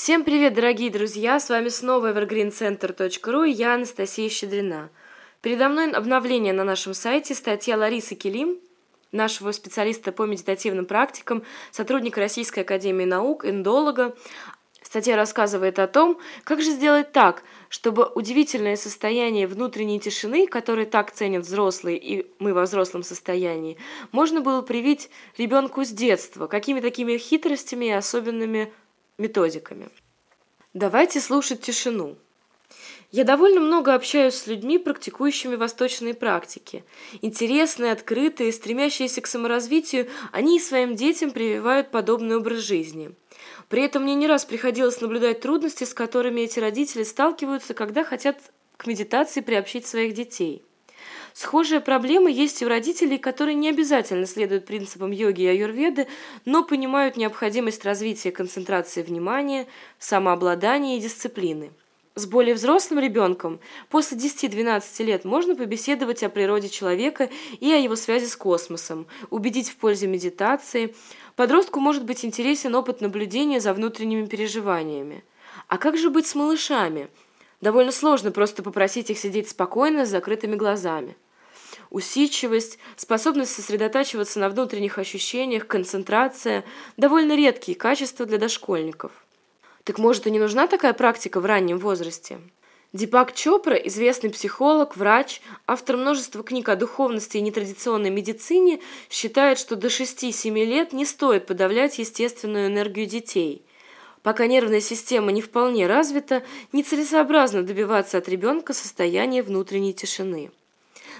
Всем привет, дорогие друзья! С вами снова evergreencenter.ru и я Анастасия Щедрина. Передо мной обновление на нашем сайте, статья Ларисы Келим, нашего специалиста по медитативным практикам, сотрудника Российской Академии Наук, индолога. Статья рассказывает о том, как же сделать так, чтобы удивительное состояние внутренней тишины, которое так ценят взрослые и мы во взрослом состоянии, можно было привить ребенку с детства, какими такими хитростями и особенными методиками. Давайте слушать тишину. Я довольно много общаюсь с людьми, практикующими восточные практики. Интересные, открытые, стремящиеся к саморазвитию, они и своим детям прививают подобный образ жизни. При этом мне не раз приходилось наблюдать трудности, с которыми эти родители сталкиваются, когда хотят к медитации приобщить своих детей. Схожая проблема есть и у родителей, которые не обязательно следуют принципам йоги и аюрведы, но понимают необходимость развития концентрации внимания, самообладания и дисциплины. С более взрослым ребенком после 10-12 лет можно побеседовать о природе человека и о его связи с космосом, убедить в пользе медитации. Подростку может быть интересен опыт наблюдения за внутренними переживаниями. А как же быть с малышами? Довольно сложно просто попросить их сидеть спокойно с закрытыми глазами усидчивость, способность сосредотачиваться на внутренних ощущениях, концентрация – довольно редкие качества для дошкольников. Так может и не нужна такая практика в раннем возрасте? Дипак Чопра, известный психолог, врач, автор множества книг о духовности и нетрадиционной медицине, считает, что до 6-7 лет не стоит подавлять естественную энергию детей. Пока нервная система не вполне развита, нецелесообразно добиваться от ребенка состояния внутренней тишины.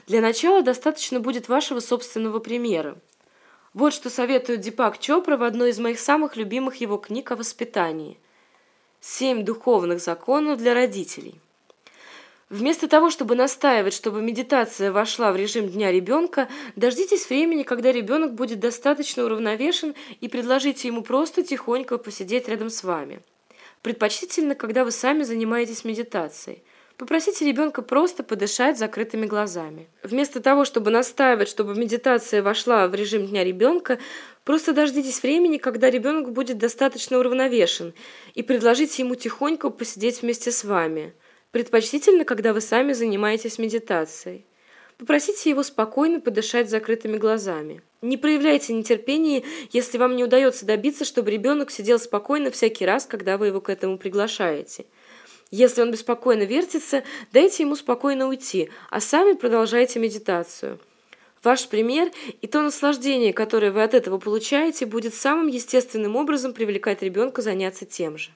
Для начала достаточно будет вашего собственного примера. Вот что советует Дипак Чопра в одной из моих самых любимых его книг о воспитании. «Семь духовных законов для родителей». Вместо того, чтобы настаивать, чтобы медитация вошла в режим дня ребенка, дождитесь времени, когда ребенок будет достаточно уравновешен и предложите ему просто тихонько посидеть рядом с вами. Предпочтительно, когда вы сами занимаетесь медитацией. Попросите ребенка просто подышать закрытыми глазами. Вместо того, чтобы настаивать, чтобы медитация вошла в режим дня ребенка, просто дождитесь времени, когда ребенок будет достаточно уравновешен, и предложите ему тихонько посидеть вместе с вами. Предпочтительно, когда вы сами занимаетесь медитацией. Попросите его спокойно подышать закрытыми глазами. Не проявляйте нетерпения, если вам не удается добиться, чтобы ребенок сидел спокойно всякий раз, когда вы его к этому приглашаете. Если он беспокойно вертится, дайте ему спокойно уйти, а сами продолжайте медитацию. Ваш пример и то наслаждение, которое вы от этого получаете, будет самым естественным образом привлекать ребенка заняться тем же.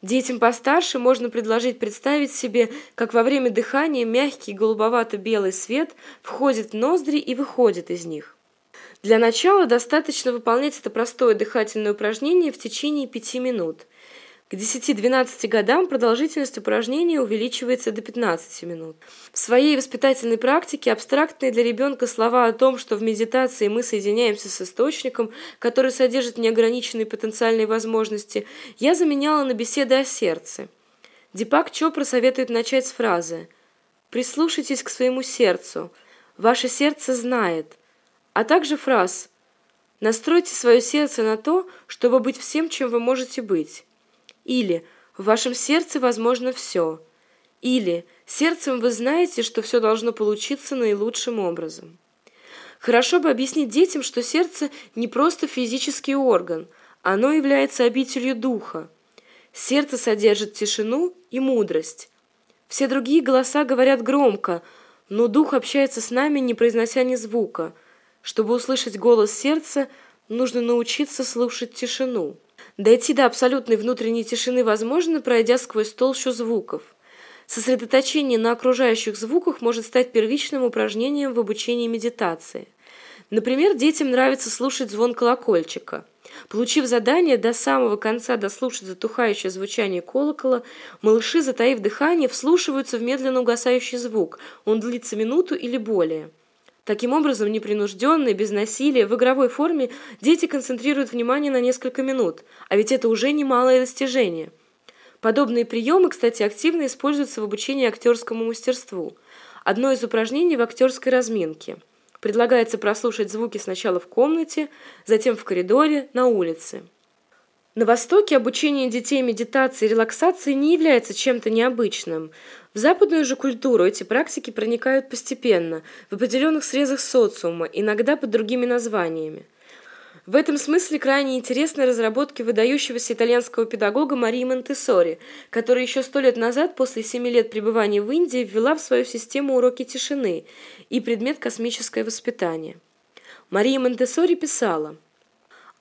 Детям постарше можно предложить представить себе, как во время дыхания мягкий голубовато-белый свет входит в ноздри и выходит из них. Для начала достаточно выполнять это простое дыхательное упражнение в течение 5 минут – к 10-12 годам продолжительность упражнения увеличивается до 15 минут. В своей воспитательной практике абстрактные для ребенка слова о том, что в медитации мы соединяемся с источником, который содержит неограниченные потенциальные возможности, я заменяла на беседы о сердце. Дипак Чопра советует начать с фразы «Прислушайтесь к своему сердцу. Ваше сердце знает». А также фраз «Настройте свое сердце на то, чтобы быть всем, чем вы можете быть». Или «В вашем сердце возможно все». Или «Сердцем вы знаете, что все должно получиться наилучшим образом». Хорошо бы объяснить детям, что сердце не просто физический орган, оно является обителью духа. Сердце содержит тишину и мудрость. Все другие голоса говорят громко, но дух общается с нами, не произнося ни звука. Чтобы услышать голос сердца, нужно научиться слушать тишину. Дойти до абсолютной внутренней тишины возможно, пройдя сквозь толщу звуков. Сосредоточение на окружающих звуках может стать первичным упражнением в обучении медитации. Например, детям нравится слушать звон колокольчика. Получив задание до самого конца дослушать затухающее звучание колокола, малыши, затаив дыхание, вслушиваются в медленно угасающий звук. Он длится минуту или более. Таким образом, непринужденно, без насилия, в игровой форме дети концентрируют внимание на несколько минут, а ведь это уже немалое достижение. Подобные приемы, кстати, активно используются в обучении актерскому мастерству. Одно из упражнений в актерской разминке. Предлагается прослушать звуки сначала в комнате, затем в коридоре, на улице. На Востоке обучение детей медитации и релаксации не является чем-то необычным. В западную же культуру эти практики проникают постепенно, в определенных срезах социума, иногда под другими названиями. В этом смысле крайне интересны разработки выдающегося итальянского педагога Марии Монтессори, которая еще сто лет назад, после семи лет пребывания в Индии, ввела в свою систему уроки тишины и предмет космическое воспитание. Мария Монтессори писала –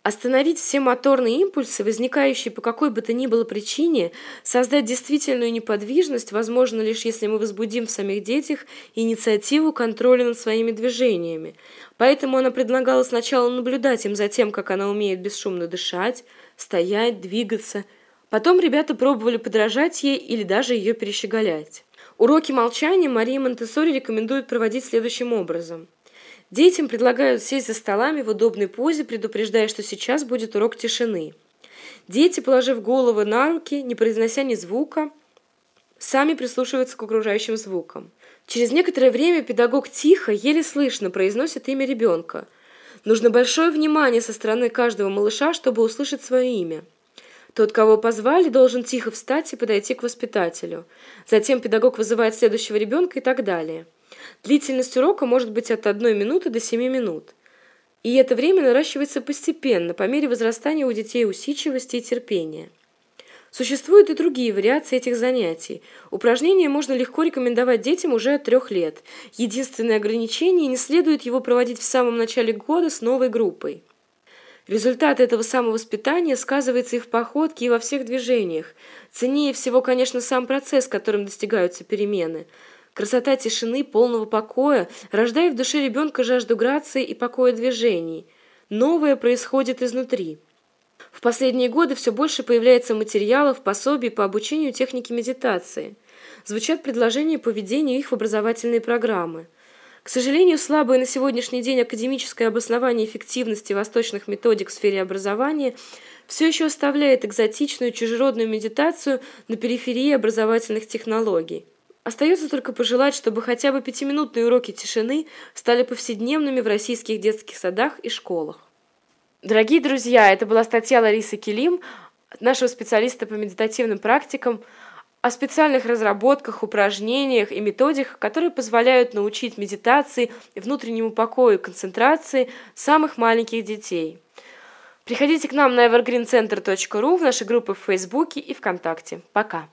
Остановить все моторные импульсы, возникающие по какой бы то ни было причине, создать действительную неподвижность возможно лишь если мы возбудим в самих детях инициативу контроля над своими движениями. Поэтому она предлагала сначала наблюдать им за тем, как она умеет бесшумно дышать, стоять, двигаться. Потом ребята пробовали подражать ей или даже ее перещеголять. Уроки молчания Мария Монтессори рекомендует проводить следующим образом – Детям предлагают сесть за столами в удобной позе, предупреждая, что сейчас будет урок тишины. Дети, положив головы на руки, не произнося ни звука, сами прислушиваются к окружающим звукам. Через некоторое время педагог тихо, еле слышно произносит имя ребенка. Нужно большое внимание со стороны каждого малыша, чтобы услышать свое имя. Тот, кого позвали, должен тихо встать и подойти к воспитателю. Затем педагог вызывает следующего ребенка и так далее. Длительность урока может быть от 1 минуты до 7 минут. И это время наращивается постепенно, по мере возрастания у детей усидчивости и терпения. Существуют и другие вариации этих занятий. Упражнения можно легко рекомендовать детям уже от трех лет. Единственное ограничение – не следует его проводить в самом начале года с новой группой. Результат этого самовоспитания сказывается и в походке, и во всех движениях. Ценнее всего, конечно, сам процесс, которым достигаются перемены – Красота тишины, полного покоя рождает в душе ребенка жажду грации и покоя движений. Новое происходит изнутри. В последние годы все больше появляется материалов, пособий по обучению технике медитации. Звучат предложения по введению их в образовательные программы. К сожалению, слабое на сегодняшний день академическое обоснование эффективности восточных методик в сфере образования все еще оставляет экзотичную чужеродную медитацию на периферии образовательных технологий. Остается только пожелать, чтобы хотя бы пятиминутные уроки тишины стали повседневными в российских детских садах и школах. Дорогие друзья, это была статья Ларисы Килим, нашего специалиста по медитативным практикам, о специальных разработках, упражнениях и методиках, которые позволяют научить медитации, внутреннему покою и концентрации самых маленьких детей. Приходите к нам на evergreencenter.ru в наши группы в Фейсбуке и ВКонтакте. Пока!